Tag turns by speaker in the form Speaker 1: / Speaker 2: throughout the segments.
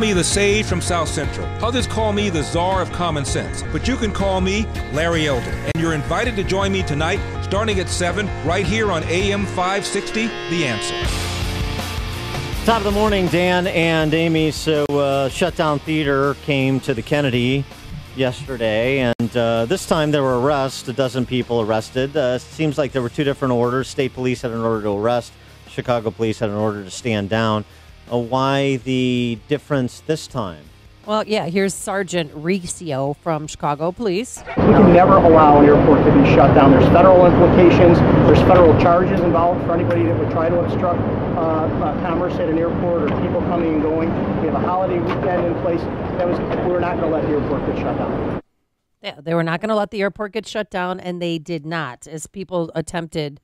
Speaker 1: me the sage from South Central. Others call me the czar of common sense. But you can call me Larry Elder. And you're invited to join me tonight, starting at 7, right here on AM 560, The Answer.
Speaker 2: Top of the morning, Dan and Amy. So, uh, Shutdown Theater came to the Kennedy yesterday, and uh, this time there were arrests, a dozen people arrested. Uh, seems like there were two different orders. State police had an order to arrest, Chicago police had an order to stand down. Uh, why the difference this time?
Speaker 3: Well, yeah, here's Sergeant Riccio from Chicago Police.
Speaker 4: We can never allow an airport to be shut down. There's federal implications. There's federal charges involved for anybody that would try to obstruct uh, uh, commerce at an airport or people coming and going. We have a holiday weekend in place. That was we're not going to let the airport get shut down.
Speaker 3: Yeah, they were not going to let the airport get shut down, and they did not, as people attempted.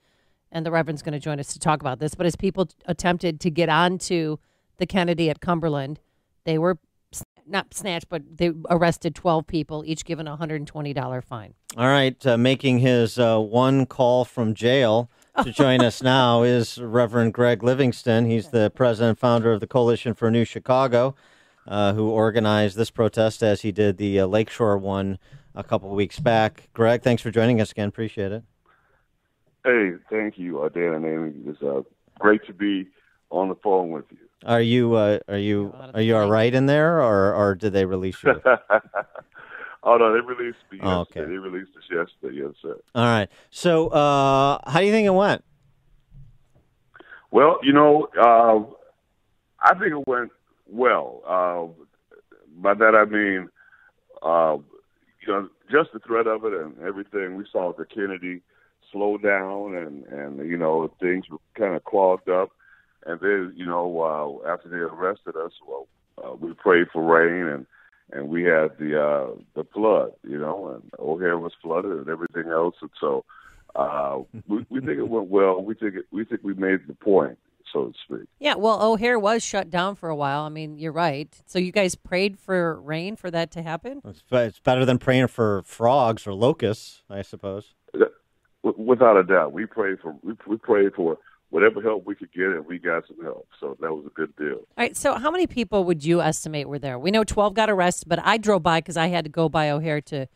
Speaker 3: And the Reverend's going to join us to talk about this. But as people attempted to get onto the Kennedy at Cumberland. They were not snatched, but they arrested 12 people, each given a $120 fine.
Speaker 2: All right. Uh, making his uh, one call from jail to join us now is Reverend Greg Livingston. He's the president and founder of the Coalition for New Chicago, uh, who organized this protest as he did the uh, Lakeshore one a couple weeks back. Greg, thanks for joining us again. Appreciate it.
Speaker 5: Hey, thank you, uh, Dan and Amy. It's uh, great to be on the phone with you.
Speaker 2: Are you uh, are you are you all right in there, or or did they release you?
Speaker 5: oh no, they released me yesterday.
Speaker 2: Oh, okay.
Speaker 5: They released us yesterday. Yes, sir.
Speaker 2: All right. So, uh, how do you think it went?
Speaker 5: Well, you know, uh, I think it went well. Uh, by that I mean, uh, you know, just the threat of it and everything. We saw the Kennedy slow down, and and you know things were kind of clogged up. And then, you know, uh, after they arrested us, well, uh, we prayed for rain and and we had the uh, the flood, you know, and O'Hare was flooded and everything else, and so uh, we, we think it went well. We think it, we think we made the point, so to speak.
Speaker 3: Yeah, well, O'Hare was shut down for a while. I mean, you're right. So you guys prayed for rain for that to happen.
Speaker 2: It's, it's better than praying for frogs or locusts, I suppose.
Speaker 5: Without a doubt, we prayed for we, we prayed for whatever help we could get, and we got some help. So that was a good deal. All
Speaker 3: right. So how many people would you estimate were there? We know 12 got arrested, but I drove by because I had to go by O'Hare to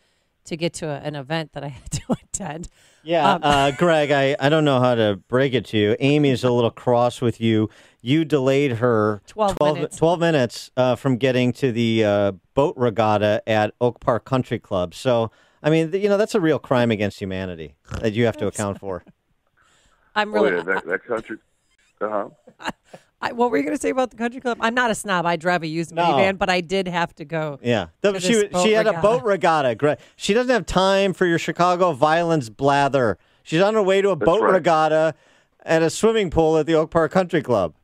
Speaker 3: to get to a, an event that I had to attend.
Speaker 2: Yeah,
Speaker 3: Um,
Speaker 2: uh, Greg, I, I don't know how to break it to you. Amy's a little cross with you. You delayed her
Speaker 3: 12 minutes.
Speaker 2: 12 minutes uh, from getting to the uh, boat regatta at Oak Park Country Club. So, I mean, you know, that's a real crime against humanity that you have to account for.
Speaker 3: I'm really.
Speaker 5: oh yeah, that, that country. Uh huh.
Speaker 3: I, what were you going to say about the country club? I'm not a snob. I drive a used
Speaker 2: No.
Speaker 3: minivan, but I did have to go.
Speaker 2: Yeah, The-
Speaker 3: to
Speaker 2: she
Speaker 3: this boat
Speaker 2: she had a boat regatta. She doesn't have time for your Chicago violence blather. She's on her way to a boat
Speaker 5: right.
Speaker 2: regatta at a swimming pool at the Oak Park Country Club.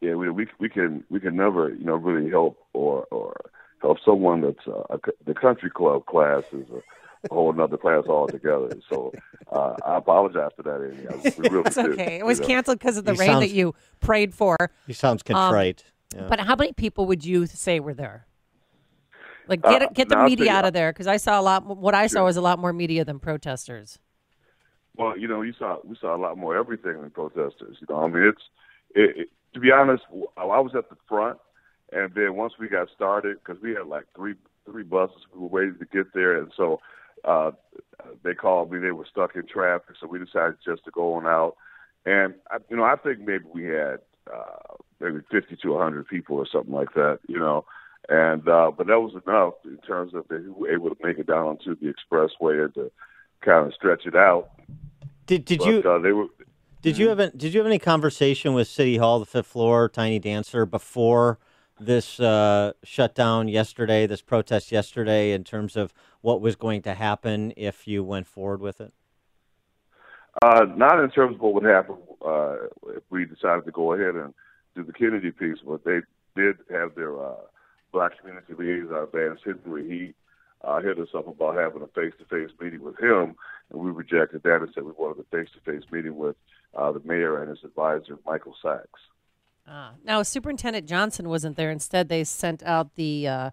Speaker 5: Yeah, we we we can we can never you know really help or or help someone that's uh, a, the country club class is a, a whole another class altogether. So uh, I apologize for that, Amy. I, we really
Speaker 3: It's
Speaker 5: do,
Speaker 3: okay. It was
Speaker 5: know.
Speaker 3: canceled because of the
Speaker 2: He
Speaker 3: rain
Speaker 2: sounds-
Speaker 3: that you prayed for.
Speaker 2: He sounds contrite. yeah.
Speaker 3: But how many people would you say were there? Like
Speaker 5: Uh,
Speaker 3: get get the media out of there because I saw a lot. What I saw
Speaker 5: Sure.
Speaker 3: was a lot more media than protesters.
Speaker 5: Well, you know, you saw we saw a lot more everything than protesters. You know, I mean, it's it, it, to be honest. I I was at the front, and then once we got started, because we had like three three buses, we were waiting to get there, and so uh, they called me. They were stuck in traffic, so we decided just to go on out. And I, you know, I think maybe we had uh, maybe fifty to hundred people or something like that. You know, and uh, but that was enough in terms of they were able to make it down to the expressway and to kind of stretch it out.
Speaker 2: Did did
Speaker 5: But,
Speaker 2: you
Speaker 5: uh, they were
Speaker 2: did you have a, did you have any conversation with City Hall, the fifth floor, Tiny Dancer before this uh, shutdown yesterday, this protest yesterday, in terms of what was going to happen if you went forward with it?
Speaker 5: Uh, not in terms of what would happen uh, if we decided to go ahead and do the Kennedy piece, but they did have their uh, black community liaison, Vance Henry. He uh, hit us up about having a face-to-face meeting with him, and we rejected that and said we wanted a face-to-face meeting with uh, the mayor and his advisor, Michael Sacks.
Speaker 3: Ah. Now Superintendent Johnson wasn't there. Instead, they sent out the uh,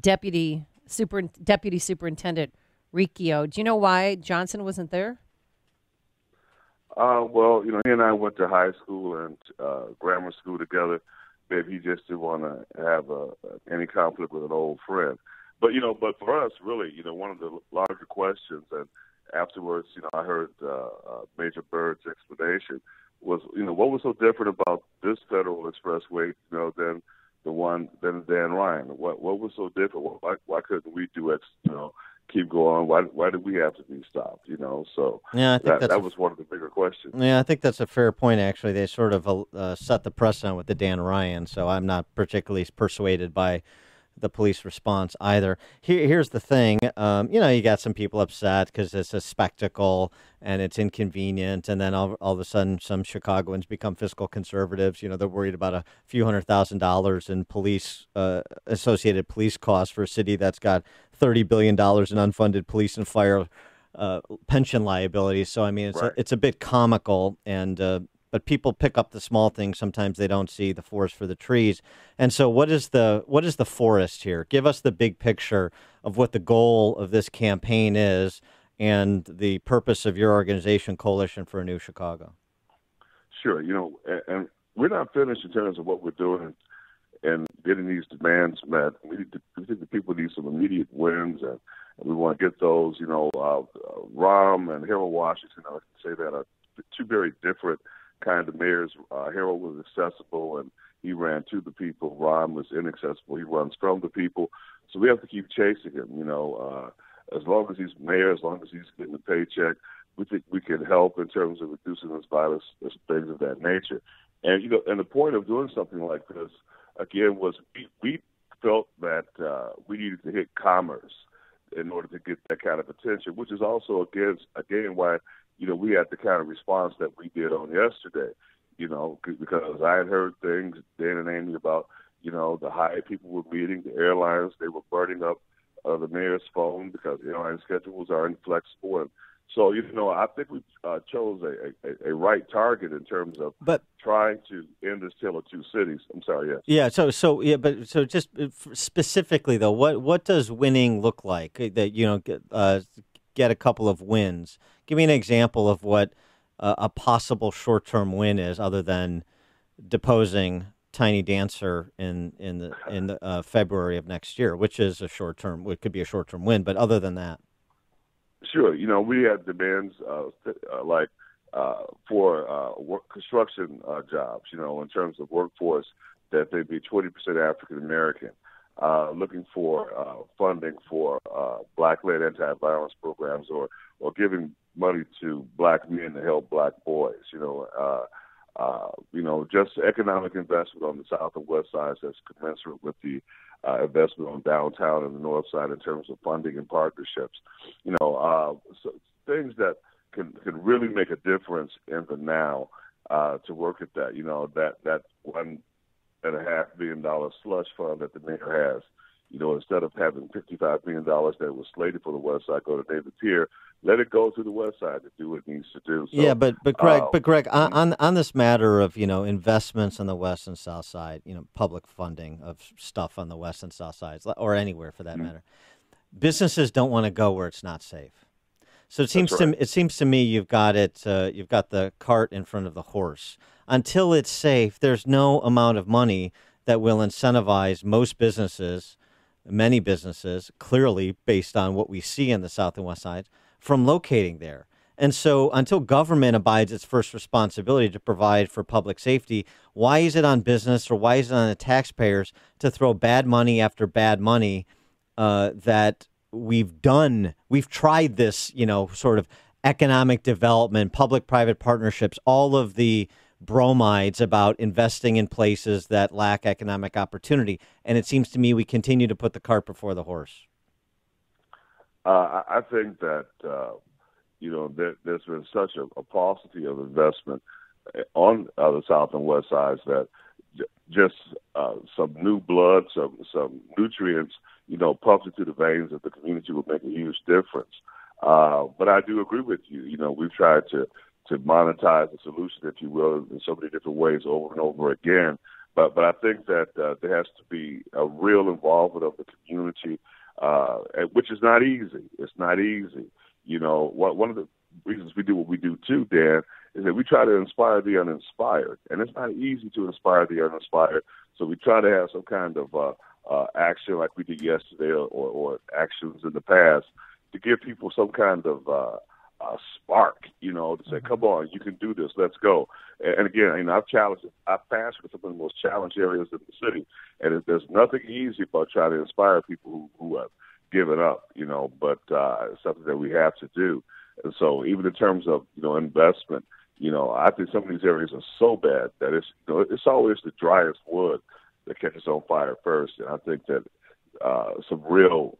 Speaker 3: deputy super deputy superintendent Riccio. Do you know why Johnson wasn't there?
Speaker 5: Uh, well, you know, he and I went to high school and uh, grammar school together. maybe he just didn't want to have a, any conflict with an old friend. But you know, but for us, really, you know, one of the larger questions, and afterwards, you know, I heard uh, uh, Major Byrd's explanation was, you know, what was so different about this federal expressway, you know, than the one than Dan Ryan? What what was so different? Why why couldn't we do it? You know, keep going? Why why did we have to be stopped? You know, so
Speaker 2: yeah, I think
Speaker 5: that, that was one of the bigger questions.
Speaker 2: Yeah, I think that's a fair point. Actually, they sort of uh, set the precedent with the Dan Ryan, so I'm not particularly persuaded by the police response either. Here, here's the thing. Um, you know, you got some people upset because it's a spectacle and it's inconvenient, and then all, all of a sudden, some Chicagoans become fiscal conservatives. You know, they're worried about a few hundred thousand dollars in police uh, associated police costs for a city that's got thirty billion dollars in unfunded police and fire. Uh, pension liabilities. So I mean, it's
Speaker 5: right.
Speaker 2: a, it's a bit comical, and uh, but people pick up the small things. Sometimes they don't see the forest for the trees. And so, what is the what is the forest here? Give us the big picture of what the goal of this campaign is and the purpose of your organization, Coalition for a New Chicago.
Speaker 5: Sure, you know, and, we're not finished in terms of what we're doing and getting these demands met. We, need to, we think the people need some immediate wins, and, and we want to get those. You know, uh, uh, and Harold Washington, I would say that are two very different kind of mayors. Uh, Harold was accessible and he ran to the people. Rahm was inaccessible. He runs from the people. So we have to keep chasing him. You know, uh, as long as he's mayor, as long as he's getting a paycheck, we think we can help in terms of reducing this violence, things of that nature. And you know, and the point of doing something like this again was we, we felt that uh, we needed to hit commerce in order to get that kind of attention, which is also again again why you know we had the kind of response that we did on yesterday. You know, because I had heard things Dan and Amy about you know the high people were meeting, the airlines they were burning up uh, the mayor's phone because airline schedules are inflexible and so you know, I think we uh, chose a, a, a, right target in terms of
Speaker 2: but,
Speaker 5: trying to end this tale of two cities. I'm sorry, yes.
Speaker 2: Yeah. So so yeah, but so just uh, specifically though, what what does winning look like? That you know, get, uh, get a couple of wins. Give me an example of what uh, a possible short term win is, other than deposing Tiny Dancer in in the in the, uh, February of next year, which is a short term. It could be a short term win, but other than that.
Speaker 5: Sure. You know, we have demands uh, uh, like uh, for uh, work, construction jobs, you know, in terms of workforce, that they be 20% African American. Uh, looking for uh, funding for uh, black-led anti-violence programs, or or giving money to black men to help black boys. You know, uh, uh, you know, just economic investment on the south and west sides that's commensurate with the uh, investment on downtown and the north side in terms of funding and partnerships. You know, uh, so things that can can really make a difference in the now uh, to work at that. You know, that that one and a half billion dollar slush fund that the mayor has. You know, instead of having fifty-five million dollars that was slated for the West Side go to David Pearce, let it go to the West Side to do what it needs to do. So,
Speaker 2: yeah, but but Greg,
Speaker 5: uh,
Speaker 2: but Greg, on on this matter of you know investments on the West and South Side, you know, public funding of stuff on the West and South Sides, or anywhere for that mm-hmm. matter, businesses don't want to go where it's not safe. So it seems right. to it seems to me you've got it uh, you've got the cart in front of the horse. Until it's safe, there's no amount of money that will incentivize most businesses many businesses, clearly based on what we see in the South and West Sides, from locating there. And so, until government abides its first responsibility to provide for public safety, why is it on business or why is it on the taxpayers to throw bad money after bad money uh, that we've done? We've tried this, you know, sort of economic development, public private partnerships, all of the bromides about investing in places that lack economic opportunity. And it seems to me we continue to put the cart before the horse.
Speaker 5: Uh, I think that, uh, you know, there, has been such a, a, paucity of investment on uh, the south and west sides that j- just uh, some new blood, some some nutrients, you know, pumped into the veins of the community would make a huge difference. Uh, but I do agree with you. You know, we've tried to to monetize the solution, if you will, in so many different ways over and over again. But but I think that uh, there has to be a real involvement of the community, uh, which is not easy. It's not easy. You know, one one of the reasons we do what we do too, Dan, is that we try to inspire the uninspired, and it's not easy to inspire the uninspired. So we try to have some kind of uh, uh, action, like we did yesterday, or, or actions in the past, to give people some kind of uh, uh, spark, you know, to say, mm-hmm. "Come on, you can do this. Let's go." And, and again, you know, I've challenged, I've passed for some of the most challenged areas in the city, and there's nothing easy about trying to inspire people who, who have given up, you know. But uh, it's something that we have to do. And so, even in terms of you know investment, you know, I think some of these areas are so bad that it's you know, it's always the driest wood that catches on fire first. And I think that uh, some real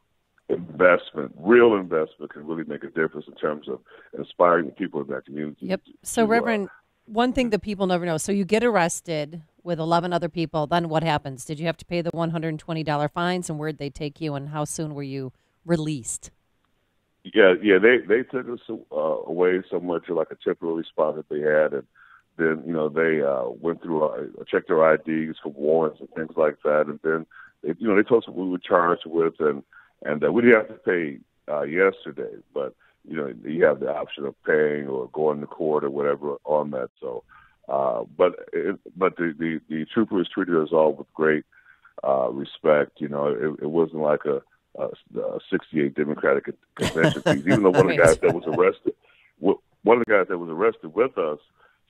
Speaker 5: investment, real investment, can really make a difference in terms of inspiring the people in that community.
Speaker 3: Yep. So,
Speaker 5: to,
Speaker 3: Reverend, uh, one thing that people never know. So, you get arrested with 11 other people. Then what happens? Did you have to pay the $120 fines, and where'd they take you, and how soon were you released?
Speaker 5: Yeah, yeah, they they took us uh, away somewhere to like a temporary spot that they had, and then you know they uh, went through, uh, checked their IDs for warrants and things like that, and then they, you know they told us what we were charged with, and and uh, we didn't have to pay uh, yesterday, but you know you have the option of paying or going to court or whatever on that. So, uh, but it, but the, the the troopers treated us all with great uh, respect. You know, it, it wasn't like a, a, a 68 Democratic convention piece. Even though one of the guys that was arrested, one of the guys that was arrested with us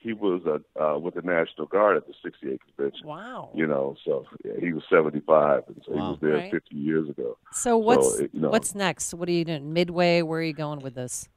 Speaker 5: he was uh, uh, with the National Guard at the 68 convention.
Speaker 3: Wow.
Speaker 5: You know, so yeah, he was 75, and so wow. he was there right. 50 years ago.
Speaker 3: So what's so, you know, what's next? What are you doing? Midway? Where are you going with this?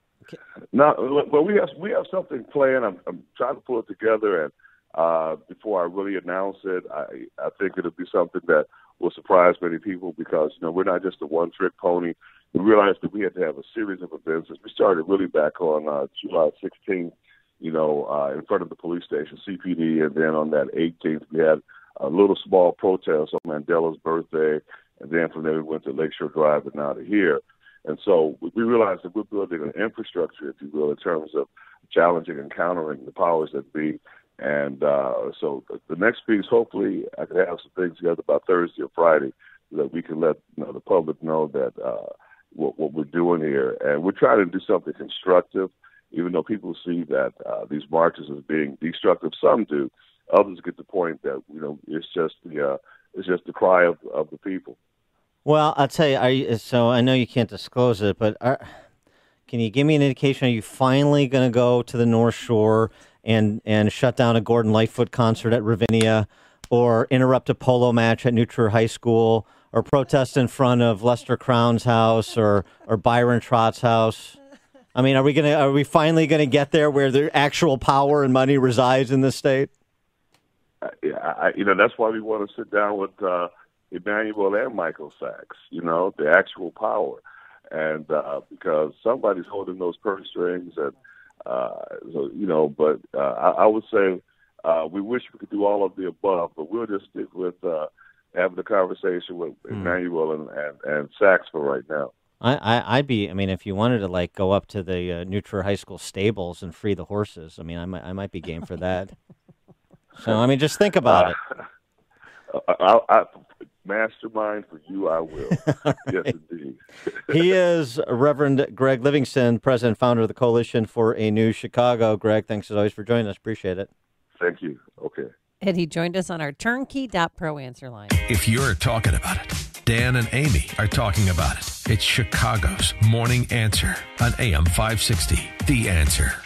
Speaker 5: Now, well, we have we have something planned. I'm, I'm trying to pull it together, and uh, before I really announce it, I I think it'll be something that will surprise many people because you know we're not just a one trick pony. We realized that we had to have a series of events. We started really back on uh, July 16th you know, uh, in front of the police station, CPD, and then on that 18th we had a little small protest on Mandela's birthday, and then from there we went to Lakeshore Drive and now to here. And so we realized that we're building an infrastructure, if you will, in terms of challenging and countering the powers that be. And uh, so the next piece, hopefully, I could have some things together by Thursday or Friday that we can let you know, the public know that uh, what, what we're doing here. And we're trying to do something constructive even though people see that uh, these marches as being destructive, some do. Others get the point that you know it's just the uh, it's just the cry of, of the people.
Speaker 2: Well, I'll tell you. You, so I know you can't disclose it, but are, can you give me an indication? Are you finally going to go to the North Shore and and shut down a Gordon Lightfoot concert at Ravinia, or interrupt a polo match at New Trier High School, or protest in front of Lester Crown's house, or or Byron Trott's house? I mean, are we gonna are we finally gonna get there where the actual power and money resides in the state?
Speaker 5: Uh, yeah, I, you know that's why we want to sit down with uh, Emanuel and Michael Sacks. You know, the actual power, and uh, because somebody's holding those purse strings, and uh, so you know. But uh, I, I would say uh, we wish we could do all of the above, but we'll just stick with uh, having the conversation with mm. Emanuel and, and and Sacks for right now.
Speaker 2: I, I would be. I mean, if you wanted to like go up to the uh, New High School stables and free the horses, I mean, I might I might be game for that. so I mean, just think about it.
Speaker 5: Uh, I, I, mastermind for you, I will. right. Yes, indeed.
Speaker 2: he is Reverend Greg Livingston, president founder of the Coalition for a New Chicago. Greg, thanks as always for joining us. Appreciate it.
Speaker 5: Thank you. Okay.
Speaker 3: And he joined us on our turnkey.pro answer line.
Speaker 6: If you're talking about it, Dan and Amy are talking about it. It's Chicago's Morning Answer on AM 560. The Answer.